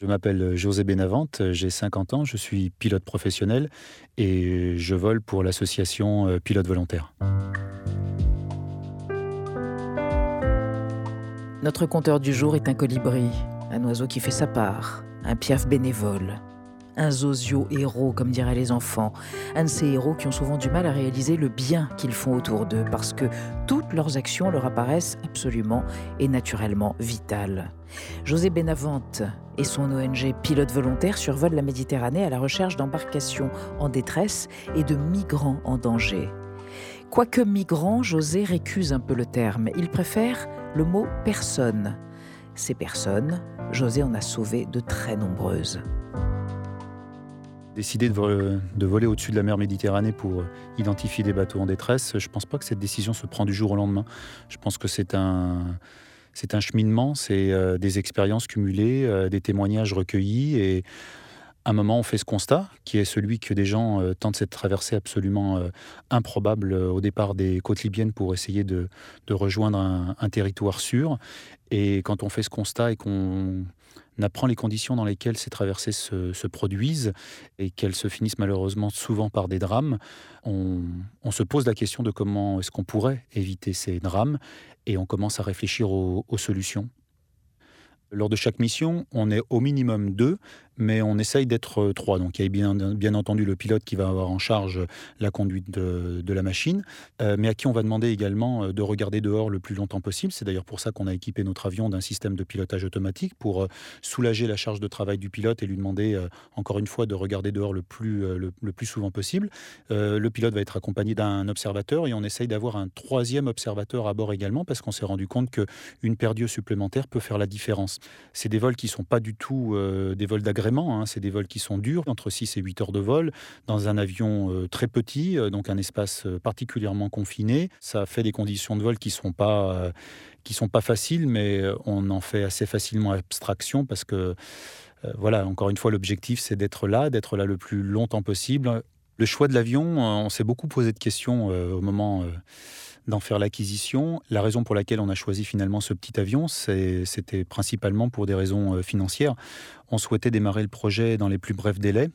Je m'appelle José Benavente, j'ai 50 ans, je suis pilote professionnel et je vole pour l'association euh, Pilote Volontaire. Notre compteur du jour est un colibri, un oiseau qui fait sa part, un piaf bénévole, un zozio héros, comme diraient les enfants, un de ces héros qui ont souvent du mal à réaliser le bien qu'ils font autour d'eux, parce que toutes leurs actions leur apparaissent absolument et naturellement vitales. José Benavente et son ONG Pilote Volontaire survolent la Méditerranée à la recherche d'embarcations en détresse et de migrants en danger. Quoique migrant, José récuse un peu le terme. Il préfère le mot personne. Ces personnes, José en a sauvé de très nombreuses. Décider de, voler au-dessus de la mer Méditerranée pour identifier des bateaux en détresse, je ne pense pas que cette décision se prend du jour au lendemain. Je pense que c'est un, c'est un cheminement, c'est euh, des expériences cumulées, euh, des témoignages recueillis et à un moment, on fait ce constat, qui est celui que des gens euh, tentent cette traversée absolument improbable au départ des côtes libyennes pour essayer de, rejoindre un, territoire sûr. Et quand on fait ce constat et qu'on apprend les conditions dans lesquelles ces traversées se, produisent et qu'elles se finissent malheureusement souvent par des drames, on, se pose la question de comment est-ce qu'on pourrait éviter ces drames et on commence à réfléchir aux solutions. Lors de chaque mission, on est au minimum deux, mais on essaye d'être euh, trois. Donc il y a bien, entendu le pilote qui va avoir en charge la conduite de, la machine, euh, mais à qui on va demander également euh, de regarder dehors le plus longtemps possible. C'est d'ailleurs pour ça qu'on a équipé notre avion d'un système de pilotage automatique pour soulager la charge de travail du pilote et lui demander encore une fois de regarder dehors le plus, le, plus souvent possible. le pilote va être accompagné d'un observateur et on essaye d'avoir un troisième observateur à bord également parce qu'on s'est rendu compte qu'une paire d'yeux supplémentaire peut faire la différence. C'est des vols qui ne sont pas du tout des vols d'agression Hein. C'est des vols qui sont durs, entre 6 et 8 heures de vol, dans un avion euh, très petit, euh, donc un espace euh, particulièrement confiné. Ça fait des conditions de vol qui ne sont, pas, sont pas faciles, mais on en fait assez facilement abstraction parce que, voilà, encore une fois, l'objectif, c'est d'être là, d'être là le plus longtemps possible. Le choix de l'avion, on s'est beaucoup posé de questions au moment d'en faire l'acquisition. La raison pour laquelle on a choisi finalement ce petit avion, c'était principalement pour des raisons euh, financières. On souhaitait démarrer le projet dans les plus brefs délais.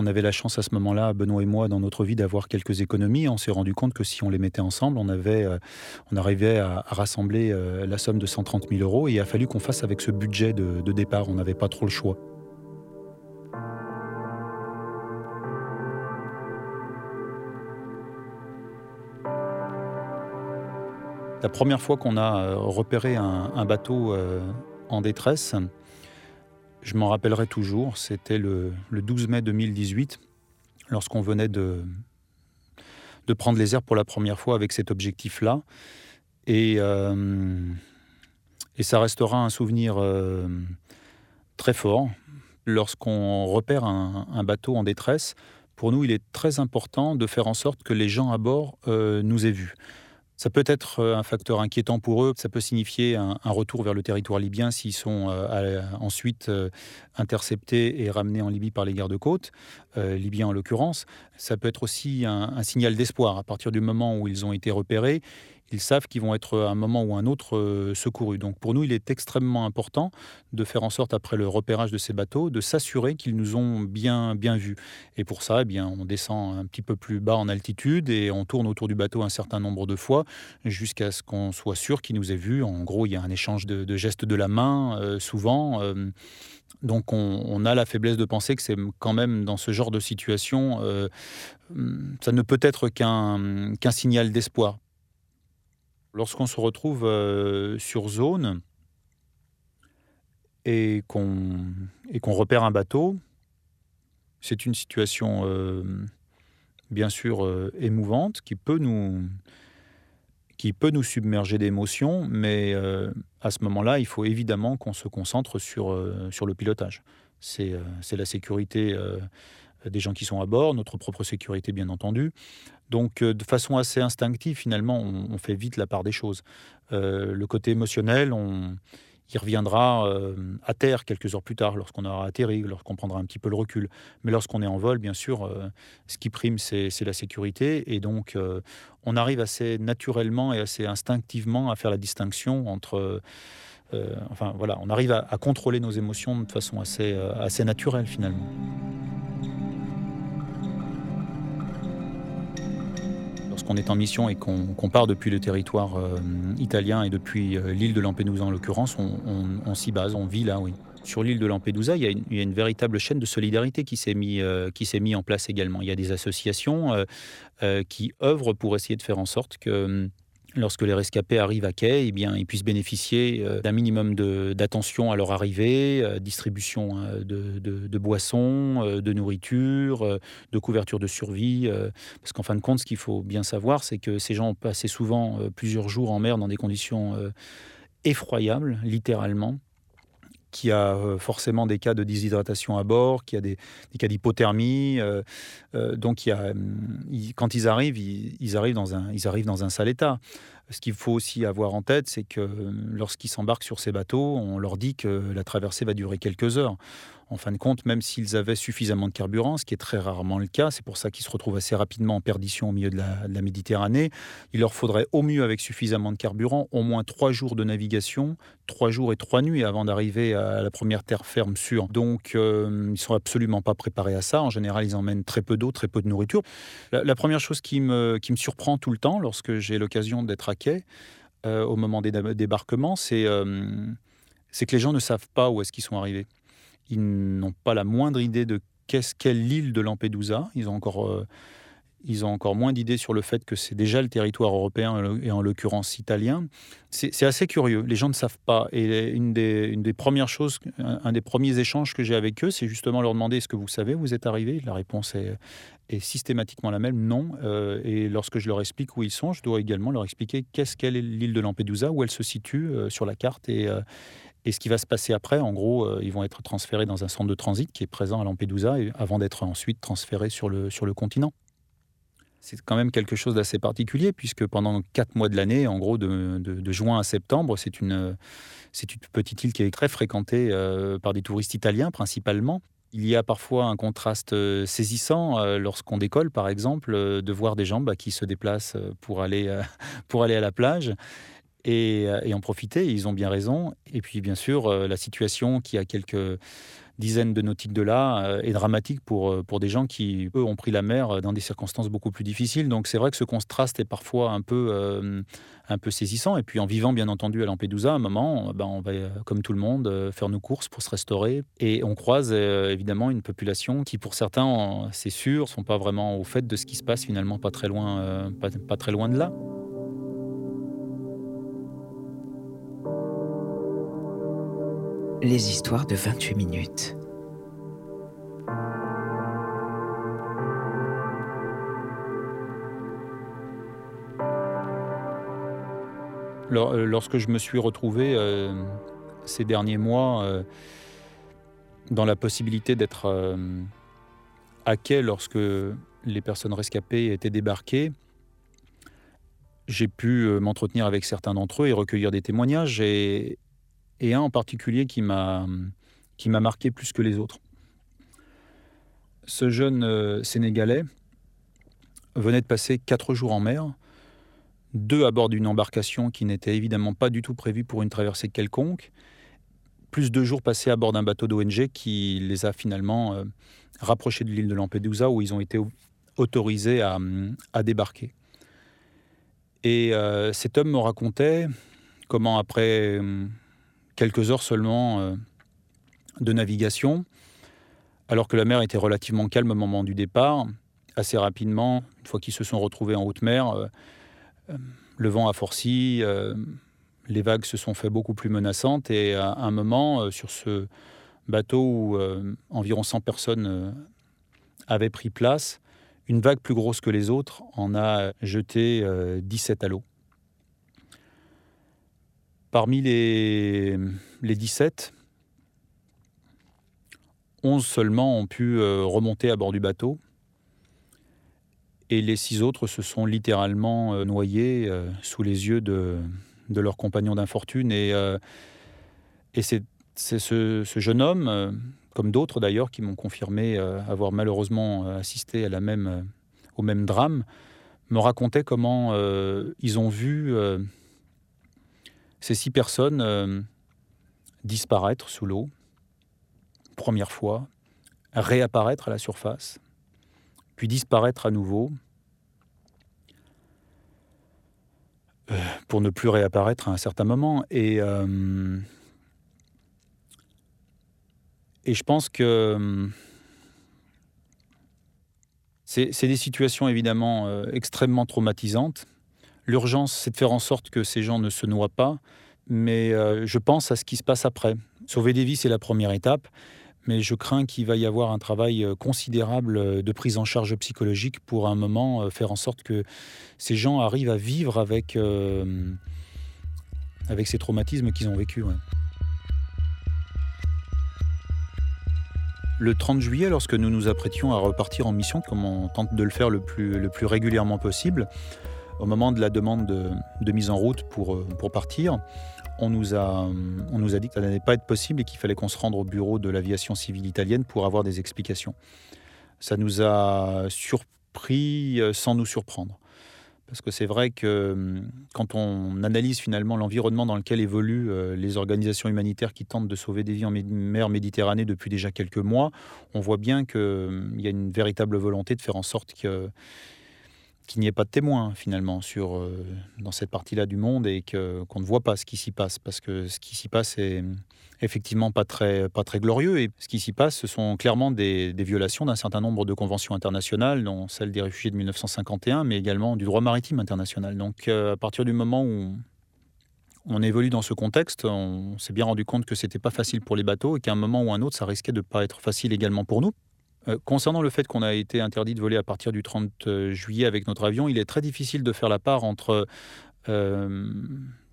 On avait la chance à ce moment-là, Benoît et moi, dans notre vie, d'avoir quelques économies. On s'est rendu compte que si on les mettait ensemble, on, avait, euh, on arrivait à, rassembler euh, la somme de 130 000 euros. Et il a fallu qu'on fasse avec ce budget de, de départ. On n'avait pas trop le choix. La première fois qu'on a euh, repéré un, bateau euh, en détresse, je m'en rappellerai toujours, c'était le, 12 mai 2018, lorsqu'on venait de, prendre les airs pour la première fois avec cet objectif-là. Et, euh, et ça restera un souvenir très fort. Lorsqu'on repère un, bateau en détresse, pour nous, il est très important de faire en sorte que les gens à bord nous aient vus. Ça peut être euh, un facteur inquiétant pour eux. Ça peut signifier un, retour vers le territoire libyen s'ils sont euh, ensuite euh, interceptés et ramenés en Libye par les gardes-côtes, libyens en l'occurrence. Ça peut être aussi un signal d'espoir. À partir du moment où ils ont été repérés, ils savent qu'ils vont être à un moment ou un autre euh, secourus. Donc pour nous, il est extrêmement important de faire en sorte, après le repérage de ces bateaux, de s'assurer qu'ils nous ont bien, bien vus. Et pour ça, eh bien, on descend un petit peu plus bas en altitude et on tourne autour du bateau un certain nombre de fois jusqu'à ce qu'on soit sûr qu'ils nous aient vus. En gros, il y a un échange de, gestes de la main, euh, souvent. Euh, donc on, a la faiblesse de penser que c'est quand même dans ce genre de situation, ça ne peut être qu'un qu'un signal d'espoir. Lorsqu'on se retrouve euh, sur zone et qu'on repère un bateau, c'est une situation euh, bien sûr euh, émouvante qui peut nous, submerger d'émotions, mais à ce moment-là, il faut évidemment qu'on se concentre sur le pilotage. C'est la sécurité des gens qui sont à bord, notre propre sécurité bien entendu. Donc euh, de façon assez instinctive, finalement, on, fait vite la part des choses. Euh, le côté émotionnel, on, il reviendra euh, à terre quelques heures plus tard, lorsqu'on aura atterri, lorsqu'on prendra un petit peu le recul. Mais lorsqu'on est en vol, bien sûr, ce qui prime, c'est la sécurité. Et donc, on arrive assez naturellement et assez instinctivement à faire la distinction entre enfin voilà, on arrive à, contrôler nos émotions de façon assez, assez naturelle finalement. Lorsqu'on est en mission et qu'on part depuis le territoire italien et depuis l'île de Lampedusa en l'occurrence, on s'y base, on vit là, oui sur l'île de Lampedusa, il y, a une, véritable chaîne de solidarité qui s'est mise euh, en place également. Il y a des associations euh, euh, qui œuvrent pour essayer de faire en sorte que lorsque les rescapés arrivent à quai, eh ils puissent bénéficier d'un minimum d'attention à leur arrivée, distribution de, boissons, de nourriture, de couverture de survie. parce qu'en fin de compte, ce qu'il faut bien savoir, c'est que ces gens ont passé souvent plusieurs jours en mer dans des conditions effroyables, littéralement qui a euh, forcément des cas de déshydratation à bord, qui a des, cas d'hypothermie. Euh, euh, donc, quand ils arrivent, ils, arrivent dans un, ils arrivent dans un sale état. Ce qu'il faut aussi avoir en tête, c'est que lorsqu'ils s'embarquent sur ces bateaux, on leur dit que la traversée va durer quelques heures en fin de compte, même s'ils avaient suffisamment de carburant, ce qui est très rarement le cas, c'est pour ça qu'ils se retrouvent assez rapidement en perdition au milieu de la, Méditerranée, il leur faudrait au mieux, avec suffisamment de carburant, au moins trois jours de navigation, trois jours et trois nuits avant d'arriver à la première terre ferme sûre. Donc, euh, ils ne sont absolument pas préparés à ça. En général, ils emmènent très peu d'eau, très peu de nourriture. La, première chose qui me, surprend tout le temps lorsque j'ai l'occasion d'être à quai, euh, au moment des débarquements, c'est euh, c'est que les gens ne savent pas où est-ce qu'ils sont arrivés. Ils n'ont pas la moindre idée de qu'est-ce qu'est l'île de Lampedusa. Ils ont encore, euh, ils ont encore moins d'idées sur le fait que c'est déjà le territoire européen et en l'occurrence italien. C'est assez curieux. Les gens ne savent pas. Et une des, une des premières choses, un, des premiers échanges que j'ai avec eux, c'est justement leur demander est-ce que vous savez où vous êtes arrivé La réponse est, est, systématiquement la même non. Euh, et lorsque je leur explique où ils sont, je dois également leur expliquer qu'est-ce qu'est l'île de Lampedusa, où elle se situe euh, sur la carte et et ce qui va se passer après, en gros, euh, ils vont être transférés dans un centre de transit qui est présent à Lampedusa avant d'être ensuite transférés sur le, sur le continent. C'est quand même quelque chose d'assez particulier puisque pendant quatre mois de l'année, en gros de, de, juin à septembre, c'est une, c'est une petite île qui est très fréquentée euh, par des touristes italiens principalement. Il y a parfois un contraste euh, saisissant lorsqu'on décolle, par exemple, de voir des gens bah, qui se déplacent pour aller, pour aller à la plage euh, et, en profiter. Ils ont bien raison. Et puis, bien sûr, euh, la situation qui a quelques dizaines de nautiques de là euh, est dramatique pour, pour des gens qui, eux, ont pris la mer dans des circonstances beaucoup plus difficiles. Donc, c'est vrai que ce contraste est parfois un peu, un peu saisissant. Et puis, en vivant, bien entendu, à Lampedusa, à un moment, ben, on va, comme tout le monde, faire nos courses pour se restaurer. Et on croise évidemment une population qui, pour certains, c'est sûr, sont pas vraiment au fait de ce qui se passe finalement pas très loin, pas très loin de là. Les histoires de 28 minutes. Euh, lorsque je me suis retrouvé euh, ces derniers mois euh, dans la possibilité d'être à quai lorsque les personnes rescapées étaient débarquées, j'ai pu m'entretenir avec certains d'entre eux et recueillir des témoignages. Et, et un en particulier qui m'a qui m'a marqué plus que les autres. Ce jeune euh, Sénégalais venait de passer quatre jours en mer, deux à bord d'une embarcation qui n'était évidemment pas du tout prévue pour une traversée quelconque, plus deux jours passés à bord d'un bateau d'ONG qui les a finalement euh, rapprochés de l'île de Lampedusa où ils ont été autorisés à, à débarquer. Et euh, cet homme me racontait comment après quelques heures seulement euh, de navigation, alors que la mer était relativement calme au moment du départ. Assez rapidement, une fois qu'ils se sont retrouvés en haute mer, euh, euh, le vent a forci, les vagues se sont fait beaucoup plus menaçantes et à un moment, sur ce bateau où environ 100 personnes avaient pris place, une vague plus grosse que les autres en a jeté 17 à l'eau. Parmi les, les 17, 11 seulement ont pu euh, remonter à bord du bateau. Et les six autres se sont littéralement euh, noyés euh, sous les yeux de, leurs compagnons d'infortune. Et, et c'est ce, jeune homme, comme d'autres d'ailleurs, qui m'ont confirmé avoir malheureusement assisté à la au même drame, me racontait comment ils ont vu ces six personnes euh, disparaître sous l'eau, première fois, réapparaître à la surface, puis disparaître à nouveau, euh, pour ne plus réapparaître à un certain moment. Et, euh, et je pense que euh, c'est des situations évidemment extrêmement traumatisantes. L'urgence, c'est de faire en sorte que ces gens ne se noient pas, mais je pense à ce qui se passe après. Sauver des vies, c'est la première étape mais je crains qu'il va y avoir un travail euh, considérable euh, de prise en charge psychologique pour un moment euh, faire en sorte que ces gens arrivent à vivre avec, ces traumatismes qu'ils ont vécus. Le 30 juillet, lorsque nous nous apprêtions à repartir en mission, comme on tente de le faire le plus régulièrement possible, au moment de la demande de, mise en route pour, pour partir, on nous a, on nous a dit que ça n'allait pas être possible et qu'il fallait qu'on se rende au bureau de l'aviation civile italienne pour avoir des explications. Ça nous a surpris euh, sans nous surprendre. Parce que c'est vrai que hum, quand on analyse finalement l'environnement dans lequel évoluent euh, les organisations humanitaires qui tentent de sauver des vies en mer Méditerranée depuis déjà quelques mois, on voit bien qu'il hum, y a une véritable volonté de faire en sorte que qu'il n'y ait pas de témoins finalement sur, euh, dans cette partie-là du monde et qu'on ne voit pas ce qui s'y passe parce que ce qui s'y passe est effectivement pas très, pas très glorieux et ce qui s'y passe ce sont clairement des, violations d'un certain nombre de conventions internationales dont celle des réfugiés de 1951 mais également du droit maritime international. Donc euh, à partir du moment où on évolue dans ce contexte, on s'est bien rendu compte que c'était pas facile pour les bateaux et qu'à un moment ou un autre ça risquait de pas être facile également pour nous euh, concernant le fait qu'on a été interdit de voler à partir du 30 euh, juillet avec notre avion, il est très difficile de faire la part entre euh,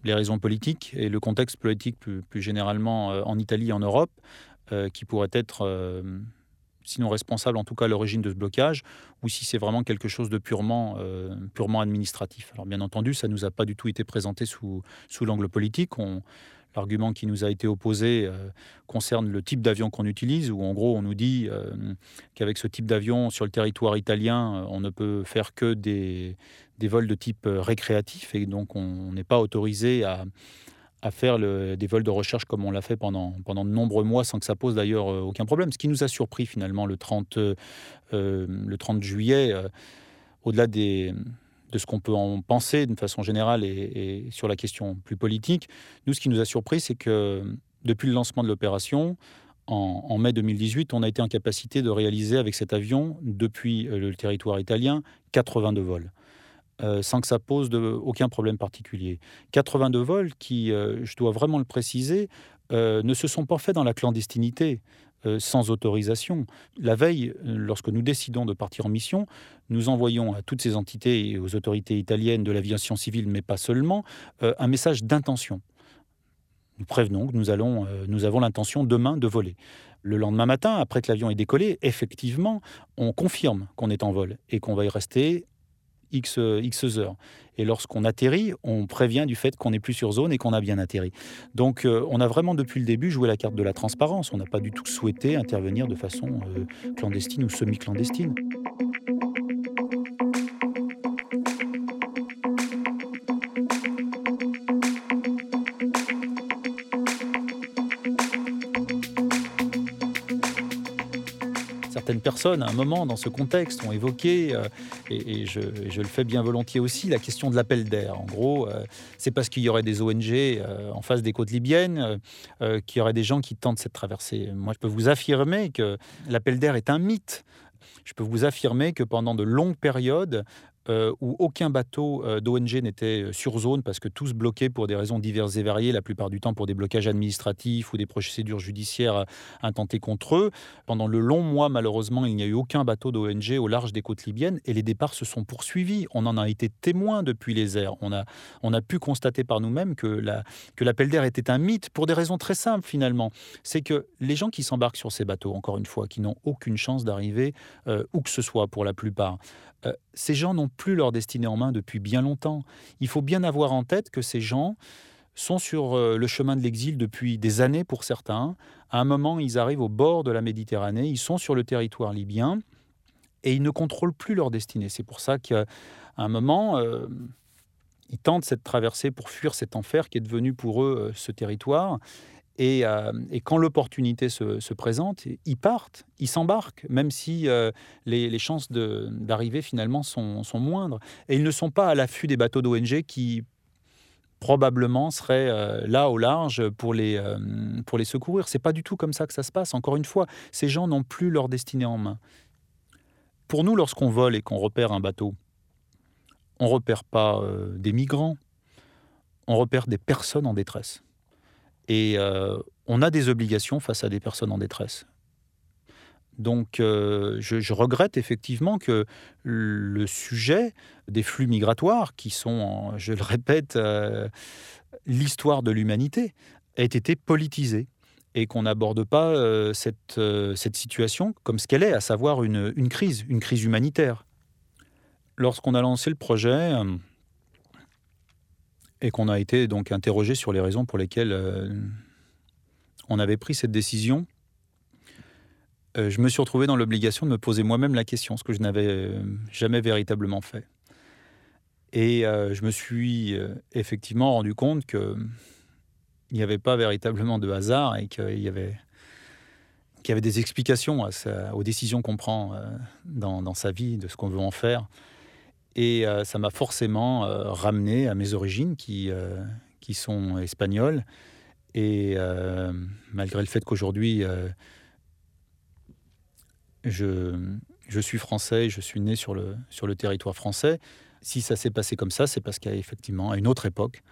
les raisons politiques et le contexte politique plus, généralement en Italie et en Europe, qui pourrait être, sinon responsable, en tout cas l'origine de ce blocage, ou si c'est vraiment quelque chose de purement, administratif. Alors bien entendu, ça ne nous a pas du tout été présenté sous, l'angle politique. L'argument qui nous a été opposé euh, concerne le type d'avion qu'on utilise, où en gros on nous dit euh, qu'avec ce type d'avion sur le territoire italien, euh, on ne peut faire que des, vols de type récréatif et donc on n'est pas autorisé à, faire des vols de recherche comme on l'a fait pendant, pendant de nombreux mois sans que ça pose d'ailleurs aucun problème. Ce qui nous a surpris finalement le 30, le 30 juillet, au-delà des de ce qu'on peut en penser d'une façon générale et, sur la question plus politique. Nous, ce qui nous a surpris, c'est que depuis le lancement de l'opération, en, mai 2018, on a été en capacité de réaliser avec cet avion, depuis euh, le territoire italien, 82 vols. Euh, sans que ça pose aucun problème particulier. 82 vols qui, euh, je dois vraiment le préciser, ne se sont pas faits dans la clandestinité. Euh, sans autorisation. La veille, lorsque nous décidons de partir en mission, nous envoyons à toutes ces entités et aux autorités italiennes de l'aviation civile, mais pas seulement, euh, un message d'intention. Nous prévenons que nous, allons, euh, nous avons l'intention demain de voler. Le lendemain matin, après que l'avion est décollé, effectivement, on confirme qu'on est en vol et qu'on va y rester X, X heures. Et lorsqu'on atterrit, on prévient du fait qu'on n'est plus sur zone et qu'on a bien atterri. Donc euh, on a vraiment depuis le début joué la carte de la transparence. On n'a pas du tout souhaité intervenir de façon euh, clandestine ou semi-clandestine. Personnes, à un moment, dans ce contexte, ont évoqué, euh, et, je, le fais bien volontiers aussi, la question de l'appel d'air. En gros, euh, c'est parce qu'il y aurait des ONG euh, en face des côtes libyennes qu'il y aurait des gens qui tentent cette traversée. Moi, je peux vous affirmer que l'appel d'air est un mythe. Je peux vous affirmer que pendant de longues périodes, euh, où aucun bateau euh, d'ONG n'était euh, sur zone parce que tous bloqués pour des raisons diverses et variées, la plupart du temps pour des blocages administratifs ou des procédures judiciaires intentées contre eux. Pendant le long mois, malheureusement, il n'y a eu aucun bateau d'ONG au large des côtes libyennes et les départs se sont poursuivis. On en a été témoin depuis les airs. On a, on a pu constater par nous-mêmes que, la, que l'appel d'air était un mythe pour des raisons très simples finalement. C'est que les gens qui s'embarquent sur ces bateaux, encore une fois, qui n'ont aucune chance d'arriver où que ce soit pour la plupart, ces gens n'ont plus leur destinée en main depuis bien longtemps. Il faut bien avoir en tête que ces gens sont sur euh, le chemin de l'exil depuis des années pour certains. À un moment, ils arrivent au bord de la Méditerranée, ils sont sur le territoire libyen et ils ne contrôlent plus leur destinée. C'est pour ça qu'à un moment, euh, ils tentent cette traversée pour fuir cet enfer qui est devenu pour eux ce territoire. Euh, et, quand l'opportunité se, présente, ils partent, ils s'embarquent, même si euh, les, chances d'arriver finalement sont, moindres. Et ils ne sont pas à l'affût des bateaux d'ONG qui probablement seraient euh, là au large pour les, pour les secourir. C'est pas du tout comme ça que ça se passe. Encore une fois, ces gens n'ont plus leur destinée en main. Pour nous, lorsqu'on vole et qu'on repère un bateau, on repère pas des migrants, on repère des personnes en détresse. Et euh, on a des obligations face à des personnes en détresse. Donc euh, je, regrette effectivement que le sujet des flux migratoires, qui sont, je le répète, euh, l'histoire de l'humanité, ait été politisé et qu'on n'aborde pas cette, situation comme ce qu'elle est, à savoir une, crise, une crise humanitaire. Lorsqu'on a lancé le projet, et qu'on a été donc interrogé sur les raisons pour lesquelles euh, on avait pris cette décision. Euh, je me suis retrouvé dans l'obligation de me poser moi-même la question, ce que je n'avais euh, jamais véritablement fait. Et je me suis effectivement rendu compte que il n'y avait pas véritablement de hasard et qu'il y avait qu'il des explications aux décisions qu'on prend dans, sa vie, de ce qu'on veut en faire. Et euh, ça m'a forcément euh, ramené à mes origines qui, euh, qui sont espagnoles. Et malgré le fait qu'aujourd'hui, je, je, suis français, je suis né sur le, sur le territoire français, si ça s'est passé comme ça, c'est parce qu'à effectivement, à une autre époque,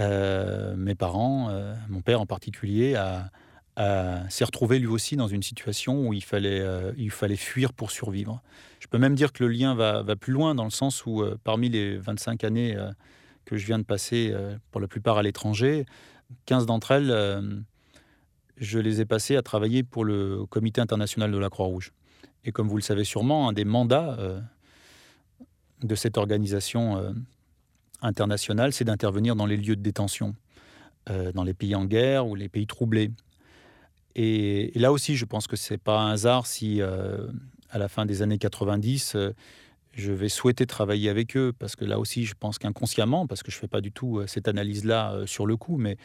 mes parents, mon père en particulier, a, s'est retrouvé lui aussi dans une situation où il fallait, euh, il fallait fuir pour survivre. Je peux même dire que le lien va, va plus loin dans le sens où, euh, parmi les 25 années euh, que je viens de passer, pour la plupart à l'étranger, 15 d'entre elles, je les ai passées à travailler pour le Comité international de la Croix-Rouge. Et comme vous le savez sûrement, un des mandats de cette organisation internationale, c'est d'intervenir dans les lieux de détention, dans les pays en guerre ou les pays troublés. Et, là aussi, je pense que c'est pas un hasard si, euh, à la fin des années 90, euh, je vais souhaiter travailler avec eux, parce que là aussi, je pense qu'inconsciemment, parce que je fais pas du tout euh, cette analyse-là sur le coup, mais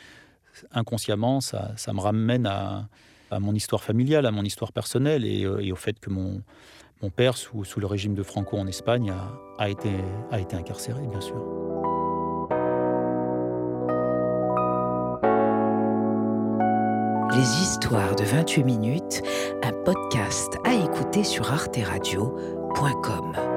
inconsciemment, ça, ça me ramène à, mon histoire familiale, à mon histoire personnelle, et, au fait que mon, mon père, sous, sous, le régime de Franco en Espagne, a, été, a été incarcéré, bien sûr. Les histoires de 28 minutes, un podcast à écouter sur arteradio.com.